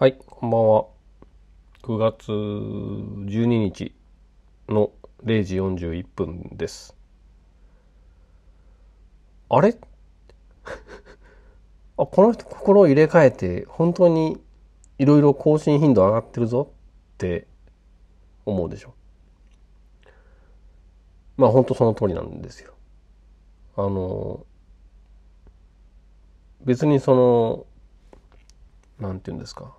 はい、こんばんは。9月12日の0時41分です。あれ？あ、この人心を入れ替えて本当にいろいろ更新頻度上がってるぞって思うでしょ。まあ本当その通りなんですよ。あの、別にその、なんて言うんですか。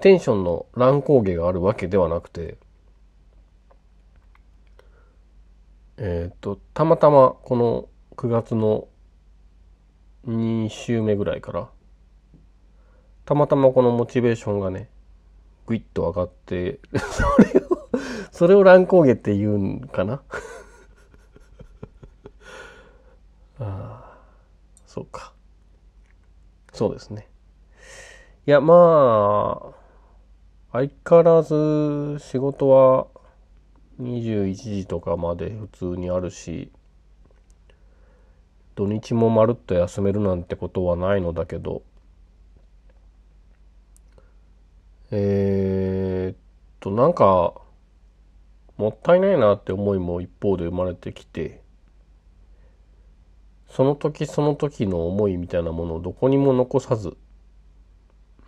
テンションの乱高下があるわけではなくて、えっ、と、たまたまこの9月の2週目ぐらいから、たまたまこのモチベーションがね、ぐいっと上がって、それを、それを乱高下って言うんかな？ああ、そうか。そうですね。いや、まあ、相変わらず仕事は21時とかまで普通にあるし、土日もまるっと休めるなんてことはないのだけど、え、っと、なんか、もったいないなって思いも一方で生まれてきて、その時その時の思いみたいなものをどこにも残さず、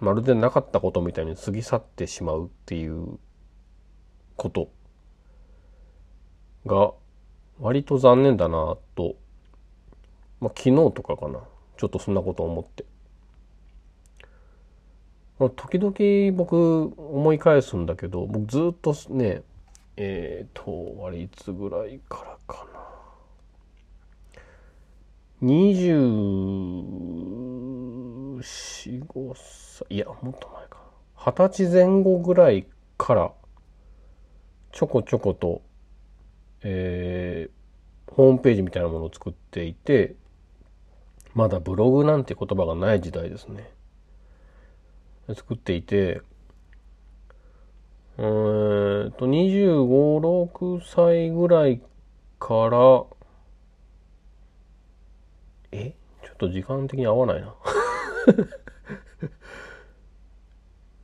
まるでなかったことみたいに過ぎ去ってしまうっていうことが割と残念だなと、まあ、昨日とかかな。ちょっとそんなこと思って、まあ、時々僕思い返すんだけど僕ずっとねえっ、とあれいつぐらいからかな。4、5歳、いや、もっと前か。二十歳前後ぐらいから、ちょこちょこと、えー、ホームページみたいなものを作っていて、まだブログなんて言葉がない時代ですね。作っていて、えーと、25、6歳ぐらいから、え？ちょっと時間的に合わないな。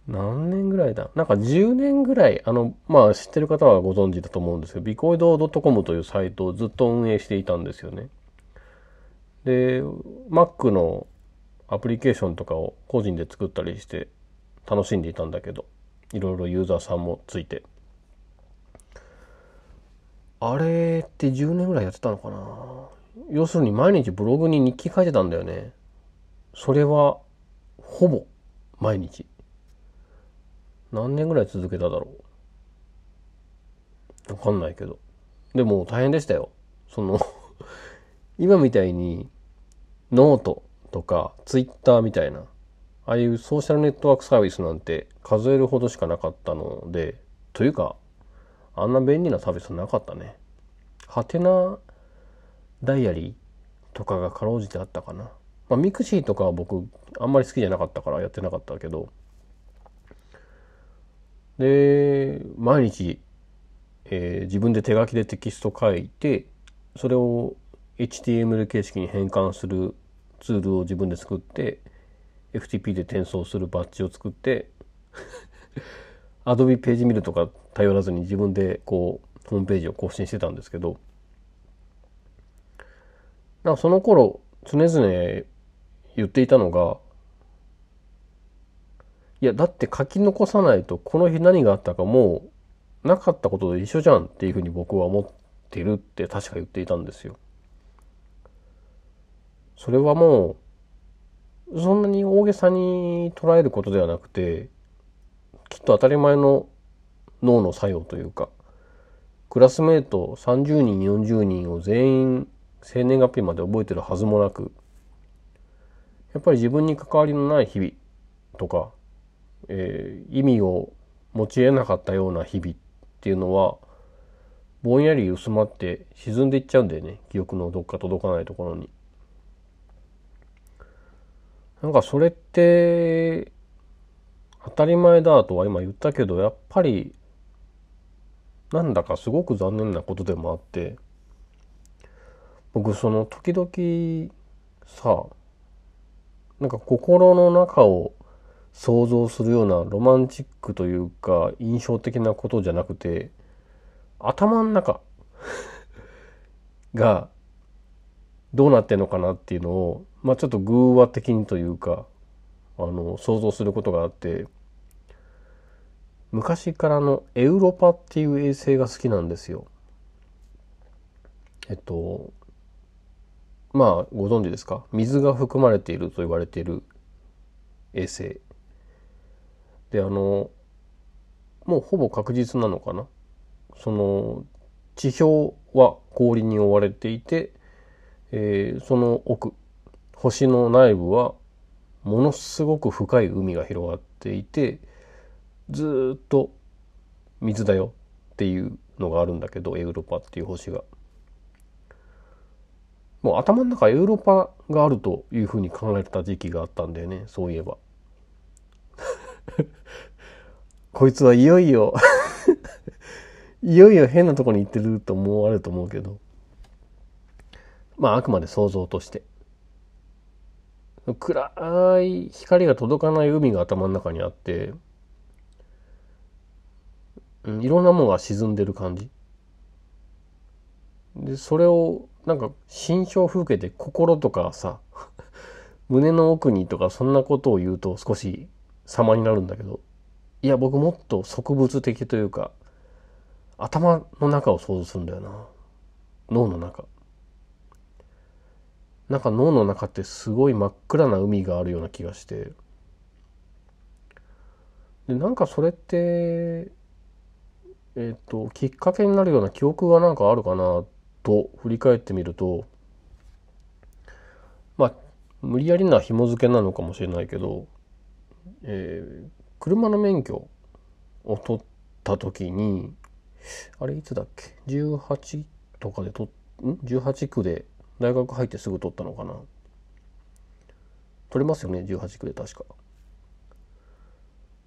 何年ぐらいだ？なんか10年ぐらい、あの、まあ知ってる方はご存知だと思うんですけど、ビコイド .com というサイトをずっと運営していたんですよね。で、Mac のアプリケーションとかを個人で作ったりして楽しんでいたんだけど、いろいろユーザーさんもついて。あれって10年ぐらいやってたのかな？要するに毎日ブログに日記書いてたんだよね。それは、ほぼ、毎日。何年ぐらい続けただろう。わかんないけど。でも大変でしたよ。その 今みたいに、ノートとか、ツイッターみたいな、ああいうソーシャルネットワークサービスなんて数えるほどしかなかったので、というか、あんな便利なサービスなかったね。はてなダイアリーとかがかろうじてあったかな。まあ、ミクシーとかは僕あんまり好きじゃなかったからやってなかったけど。で、毎日、えー自分で手書きでテキスト書いて、それを HTML 形式に変換するツールを自分で作って、FTP で転送するバッジを作って、Adobe ページ見るとか頼らずに自分でこう、ホームページを更新してたんですけど、なその頃常々言っていたのが、いや、だって書き残さないとこの日何があったかもうなかったことと一緒じゃんっていうふうに僕は思ってるって確か言っていたんですよ。それはもう、そんなに大げさに捉えることではなくて、きっと当たり前の脳の作用というか、クラスメート30人、40人を全員生年月日まで覚えてるはずもなく、やっぱり自分に関わりのない日々とか、えー意味を持ち得なかったような日々っていうのは、ぼんやり薄まって沈んでいっちゃうんだよね。記憶のどっか届かないところに。なんかそれって、当たり前だとは今言ったけど、やっぱり、なんだかすごく残念なことでもあって、僕その時々さ、なんか心の中を想像するようなロマンチックというか印象的なことじゃなくて頭の中がどうなってんのかなっていうのをまあちょっと偶話的にというかあの想像することがあって昔からのエウロパっていう衛星が好きなんですよ。えっとまあご存知ですか？水が含まれていると言われている衛星。であのもうほぼ確実なのかな？その地表は氷に覆われていて、えー、その奥星の内部はものすごく深い海が広がっていてずっと水だよっていうのがあるんだけどエウロパっていう星が。もう頭の中エウロッパがあるというふうに考えてた時期があったんだよねそういえば。こいつはいよいよ いよいよ変なとこに行ってると思われると思うけど。まああくまで想像として。暗い光が届かない海が頭の中にあって、うん、いろんなものが沈んでる感じ。でそれをなんか心象風景で心とかさ 胸の奥にとかそんなことを言うと少し様になるんだけどいや僕もっと植物的というか頭の中を想像するんだよな。脳の中。なんか脳の中ってすごい真っ暗な海があるような気がして。でなんかそれってえっ、ときっかけになるような記憶がなんかあるかなと振り返ってみるとまあ無理やりな紐付けなのかもしれないけど、えー、車の免許を取った時にあれいつだっけ？18とかでとん？18区で大学入ってすぐ取ったのかな？取れますよね？18区で確か。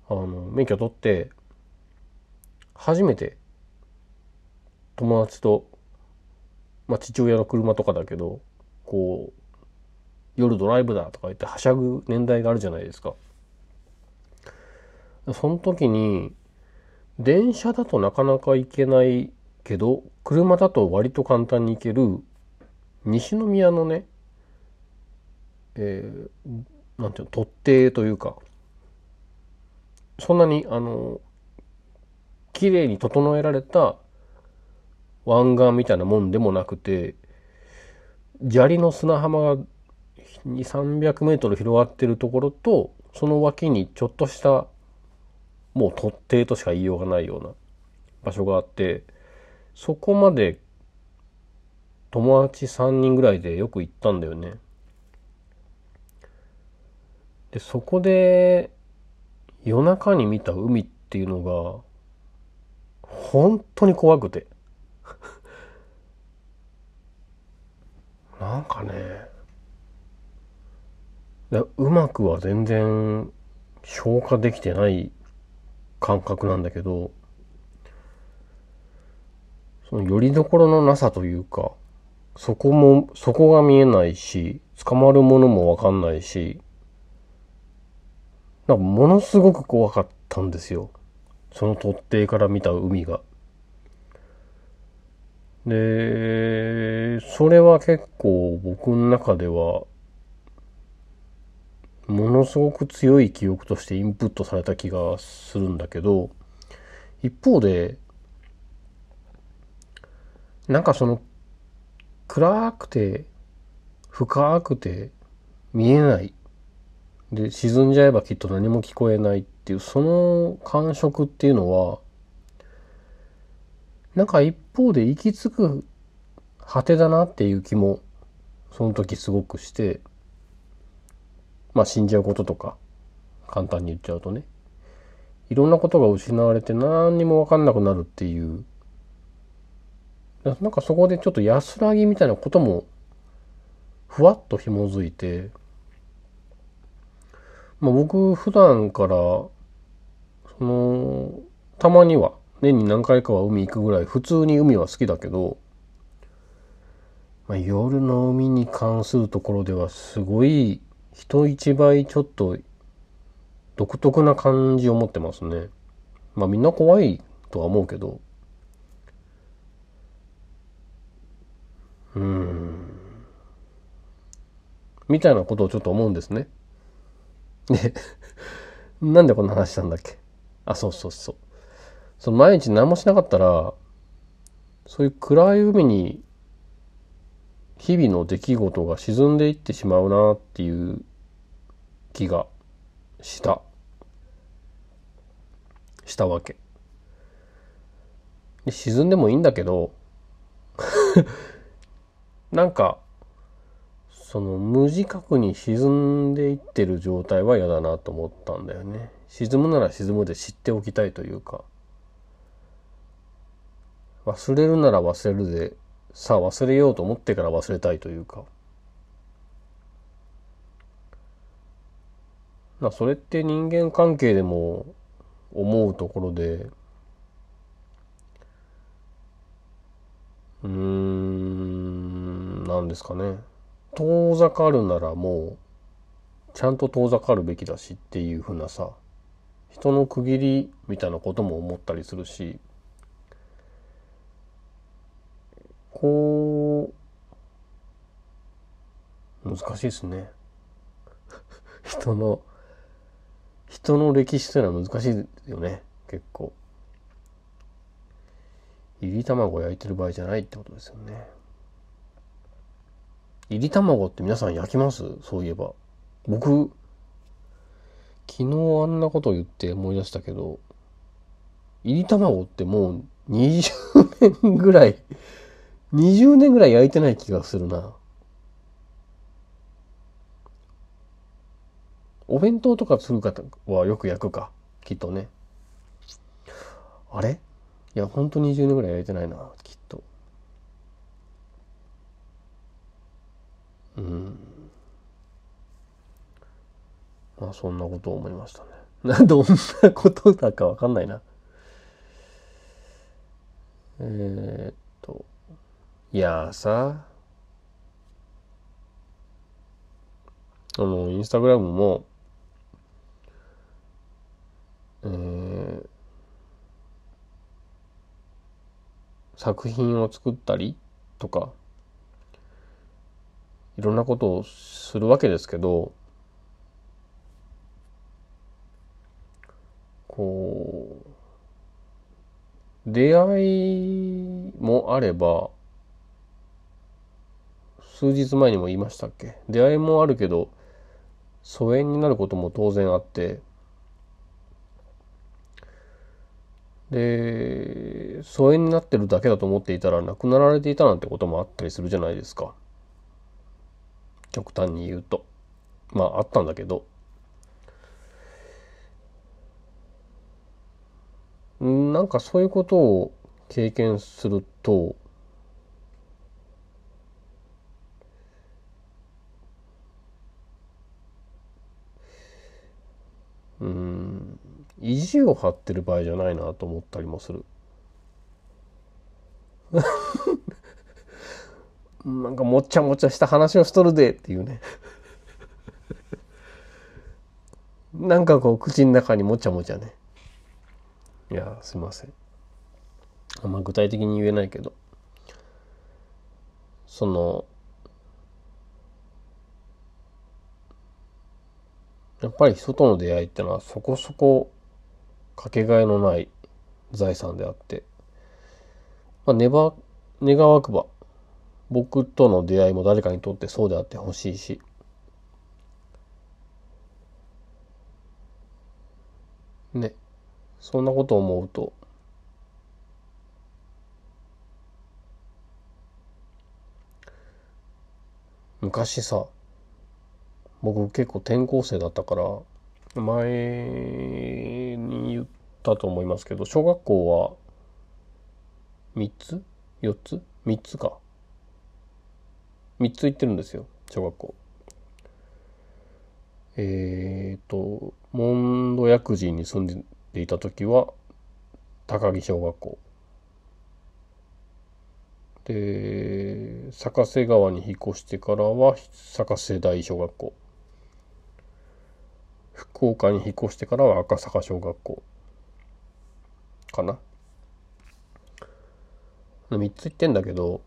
あの免許取って初めて友達とまあ父親の車とかだけどこう夜ドライブだとか言ってはしゃぐ年代があるじゃないですか。その時に電車だとなかなか行けないけど車だと割と簡単に行ける西宮のねえー、なんていうの突堤というかそんなにあの綺麗に整えられた湾岸みたいなもんでもなくて砂利の砂浜が2 3 0 0メートル広がってるところとその脇にちょっとしたもう突堤としか言いようがないような場所があってそこまで友達3人ぐらいでよく行ったんだよね。でそこで夜中に見た海っていうのが本当に怖くてなんかねうまくは全然消化できてない感覚なんだけど、そのよりどころのなさというか、そこも、そこが見えないし、捕まるものもわかんないし、なんかものすごく怖かったんですよ。その突堤から見た海が。で、それは結構僕の中ではものすごく強い記憶としてインプットされた気がするんだけど一方でなんかその暗くて深くて見えない。で沈んじゃえばきっと何も聞こえないっていうその感触っていうのはなんか一方で行き着く果てだなっていう気もその時すごくしてまあ死んじゃうこととか簡単に言っちゃうとね。いろんなことが失われて何にも分かんなくなるっていう。なんかそこでちょっと安らぎみたいなこともふわっと紐づいて、まあ、僕普段からそのたまには年に何回かは海行くぐらい普通に海は好きだけど、まあ、夜の海に関するところではすごい人一倍ちょっと独特な感じを持ってますね。まあみんな怖いとは思うけど、うん。みたいなことをちょっと思うんですね。で、なんでこんな話したんだっけ？あ、そうそうそう。その毎日何もしなかったら、そういう暗い海に日々の出来事が沈んでいってしまうなっていう気がした。したわけ。で沈んでもいいんだけど なんかその無自覚に沈んでいってる状態は嫌だなと思ったんだよね沈むなら沈むで知っておきたいというか忘れるなら忘れるでさあ忘れようと思ってから忘れたいというか。まそれって人間関係でも思うところでうーんなんですかね。遠ざかるならもうちゃんと遠ざかるべきだしっていうふうなさ人の区切りみたいなことも思ったりするしこう難しいですね。人の人の歴史というのは難しいよね。結構。いり卵焼いてる場合じゃないってことですよね。いり卵って皆さん焼きます？そういえば。僕昨日あんなこと言って思い出したけどいり卵ってもう20年ぐらい20年ぐらい焼いてない気がするな。お弁当とか作る方はよく焼くか。きっとね。あれ？いやほんと20年ぐらい焼いてないな。きっと。うん。まあそんなことを思いましたね。な どんなことだかわかんないな。えー、いやさ。あのインスタグラムもえー、作品を作ったりとかいろんなことをするわけですけどこう出会いもあれば数日前にも言いましたっけ？出会いもあるけど疎遠になることも当然あって。で疎遠になってるだけだと思っていたら亡くなられていたなんてこともあったりするじゃないですか。極端に言うと。まああったんだけど。なんかそういうことを経験するとうん。意地を張ってる場合じゃないなと思ったりもする。なんかもっちゃもちゃした話をしとるでっていうね。なんかこう口の中にもちゃもちゃね。いやすいません。あんま具体的に言えないけど。そのっぱり人との出会いってのはそこそこかけがえのない財産であって、まあ、ねば願わくば僕との出会いも誰かにとってそうであってほしいしねそんなことを思うと昔さ僕結構転校生だったから前に言ったと思いますけど小学校は3つ ?4 つ ?3 つか3つ行ってるんですよ小学校えっ、ー、とモンド薬人に住んでいた時は高木小学校で坂瀬川に引っ越してからは坂瀬大小学校福岡に引っ越してからは赤坂小学校かな。3つ言ってんだけど、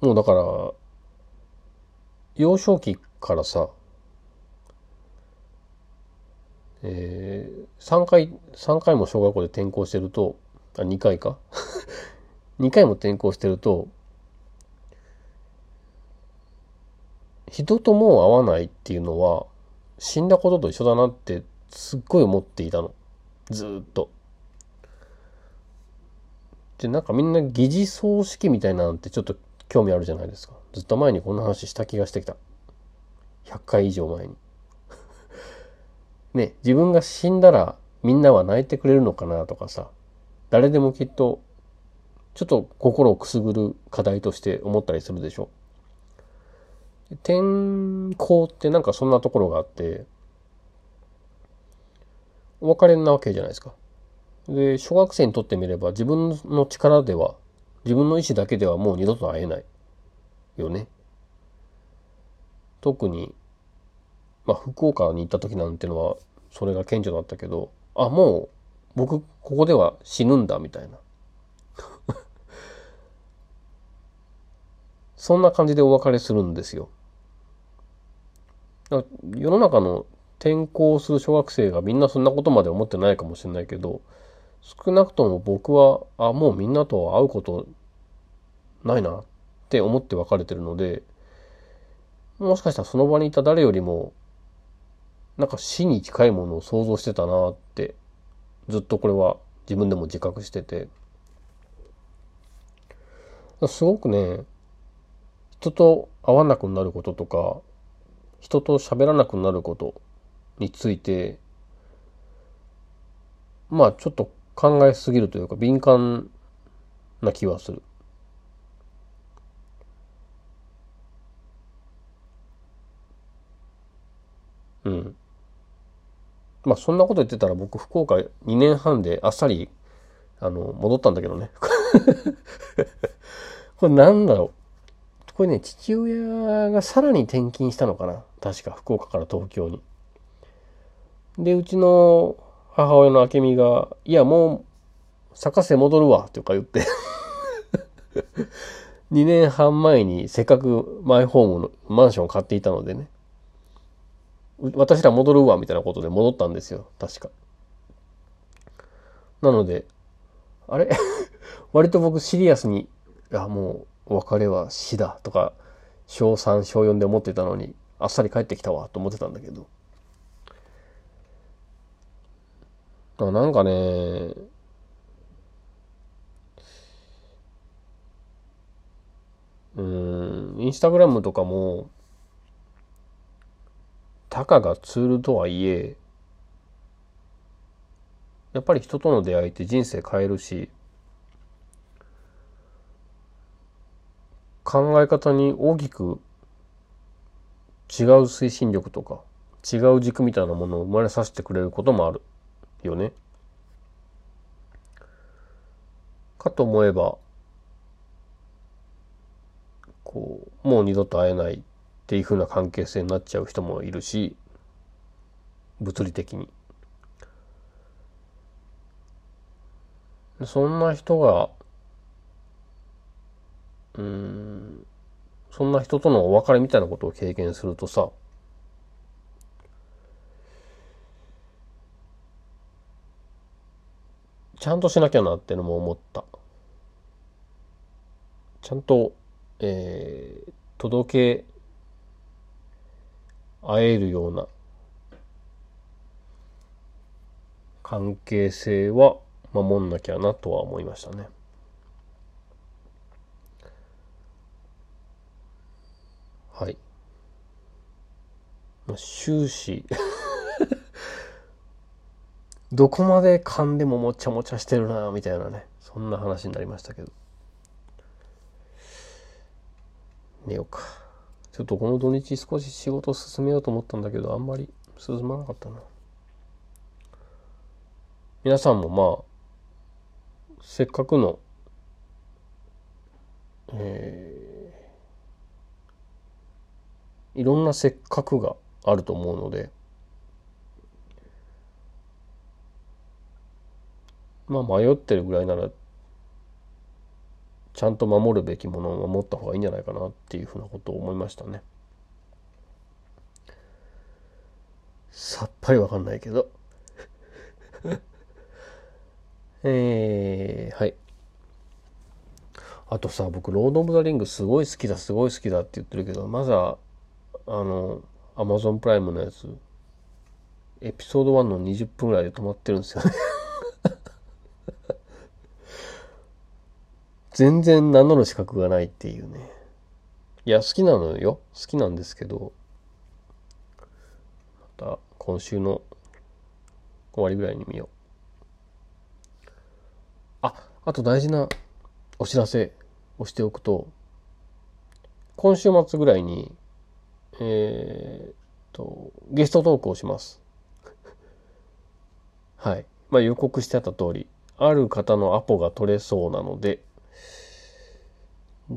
もうだから、幼少期からさ、えー、3回、3回も小学校で転校してると、あ、2回か ?2 回も転校してると、人ともう会わないっていうのは、死んだことと一緒だなってすっごい思っていたの。ずっと。で、なんかみんな疑似葬式みたいなのってちょっと興味あるじゃないですか。ずっと前にこんな話した気がしてきた。100回以上前に。ね、自分が死んだらみんなは泣いてくれるのかなとかさ、誰でもきっと、ちょっと心をくすぐる課題として思ったりするでしょ。転校ってなんかそんなところがあって、お別れなわけじゃないですか。で、小学生にとってみれば自分の力では、自分の意思だけではもう二度と会えないよね。特に、まあ福岡に行った時なんてのはそれが顕著だったけど、あ、もう僕ここでは死ぬんだみたいな。そんな感じでお別れするんですよ。世の中の転校する小学生がみんなそんなことまで思ってないかもしれないけど、少なくとも僕は、あ、もうみんなと会うことないなって思って別れてるので、もしかしたらその場にいた誰よりも、なんか死に近いものを想像してたなって、ずっとこれは自分でも自覚してて、すごくね、人と会わなくなることとか、人と喋らなくなることについて、まあちょっと考えすぎるというか敏感な気はする。うん。まあそんなこと言ってたら僕福岡2年半であっさりあの戻ったんだけどね。これなんだろう。これね、父親がさらに転勤したのかな。確か福岡から東京に。で、うちの母親の明美が、いや、もう、坂瀬戻るわ、とか言って 2年半前にせっかくマイホームのマンションを買っていたのでね。私ら戻るわ、みたいなことで戻ったんですよ。確か。なので、あれ？割と僕シリアスに、いや、もう、別れは死だ、とか、小3、小4で思ってたのに、あっさり帰ってきたわ、と思ってたんだけど。だなんかね、うん、インスタグラムとかも、たかがツールとはいえ、やっぱり人との出会いって人生変えるし、考え方に大きく違う推進力とか違う軸みたいなものを生まれさせてくれることもある。よね。かと思えば、こう、もう二度と会えないっていうふうな関係性になっちゃう人もいるし、物理的に。そんな人が、うん、そんな人とのお別れみたいなことを経験するとさ、ちゃんとしなきゃなってのも思った。ちゃんと、えー、届け合えるような関係性は守んなきゃなとは思いましたね。はい。まあ、終始。どこまで噛んでももちゃもちゃしてるなみたいなね。そんな話になりましたけど。寝ようか。ちょっとこの土日少し仕事進めようと思ったんだけどあんまり進まなかったな。皆さんもまあせっかくのえー、いろんなせっかくがあると思うので。まあ迷ってるぐらいならちゃんと守るべきものを守った方がいいんじゃないかなっていうふうなことを思いましたね。さっぱりわかんないけど。えー、はい。あとさ僕「ロード・オブ・ザ・リング」すごい好きだすごい好きだって言ってるけどまずはあの、アマゾンプライムのやつ、エピソード1の20分ぐらいで止まってるんですよね 全然名乗る資格がないっていうね。いや、好きなのよ。好きなんですけど、また今週の終わりぐらいに見よう。あ、あと大事なお知らせをしておくと、今週末ぐらいに、えー、と、ゲストトークをします。はい。まあ予告してあった通り、ある方のアポが取れそうなので、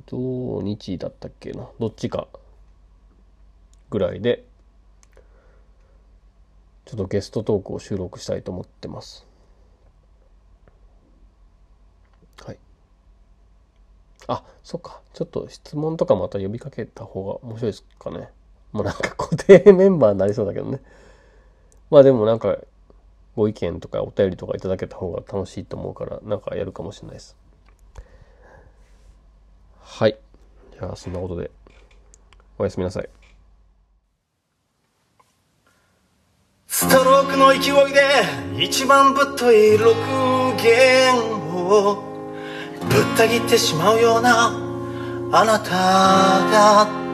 土日だったっけな、どっちかぐらいで、ちょっとゲストトークを収録したいと思ってます。はいあ、そっか。ちょっと質問とかまた呼びかけた方が面白いですかね。もうなんか固定メンバーになりそうだけどね。まあでもなんかご意見とかお便りとかいただけた方が楽しいと思うからなんかやるかもしれないです。はい。じゃあそんなことでおやすみなさい。ストロークの勢いで一番ぶっとい6弦をぶった切ってしまうようなあなたが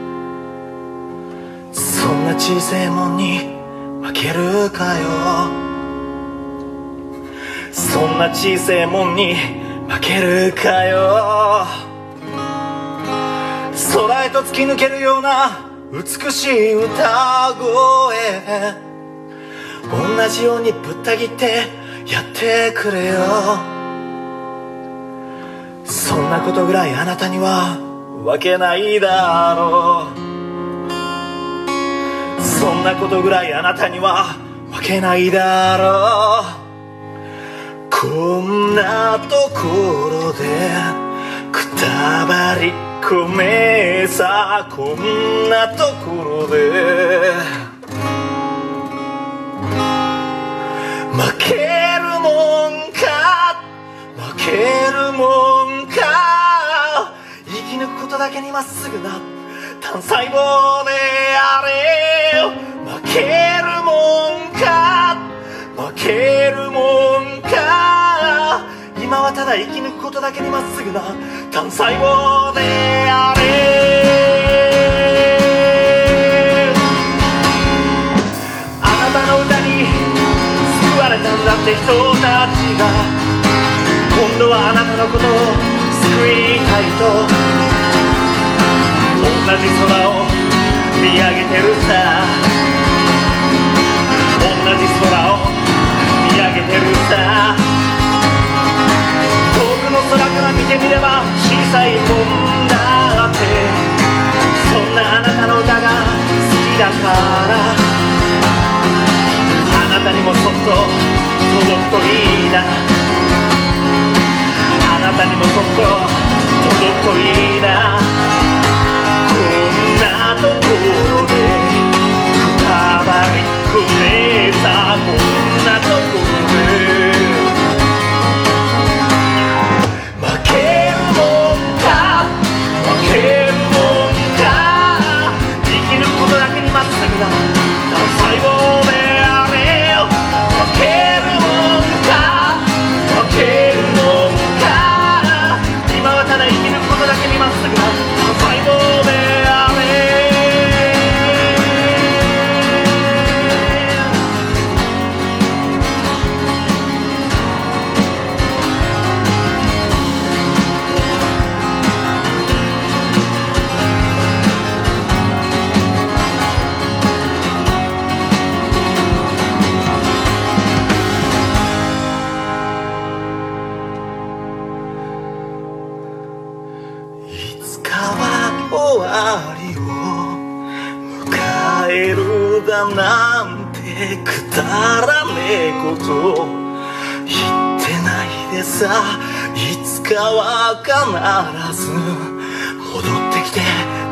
そんな小さいもんに負けるかよ。そんな小さいもんに負けるかよ。空へと突き抜けるような美しい歌声。同じようにぶった切ってやってくれよ。そんなことぐらいあなたにはわけないだろう。そんなことぐらいあなたにはわけないだろう。こんなところでくたばり込めさこんなところで負けるもんか負けるもんか。生き抜くことだけにまっすぐな単細胞であれ。負けるもんか。負けるもんか。今はただ生き抜くことだけにまっすぐな単細胞であれ。あなたの歌に救われたんだって人たちが。今度はあなたのことを救いたいと。同じ空を。見上げてるさ。同じ空を見上げてるさ。遠くの空から見てみれば小さいもんだって。そんなあなたの歌が好きだから。あなたにもそっと届くといいな。あなたにもそっと届くといいな。ところ必ず戻ってきて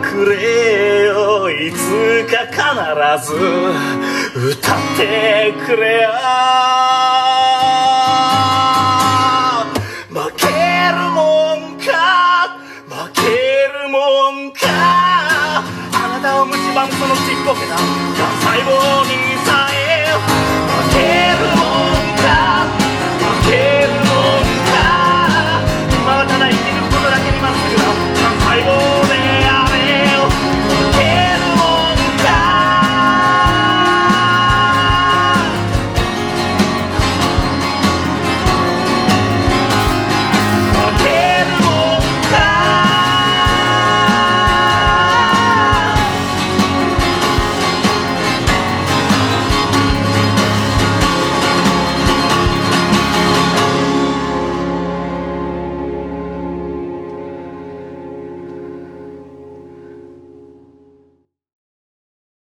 くれよ。いつか必ず歌ってくれよ。負けるもんか負けるもんか。あなたを蝕むそのちっぽけな幹細胞にさえ負けるもんか。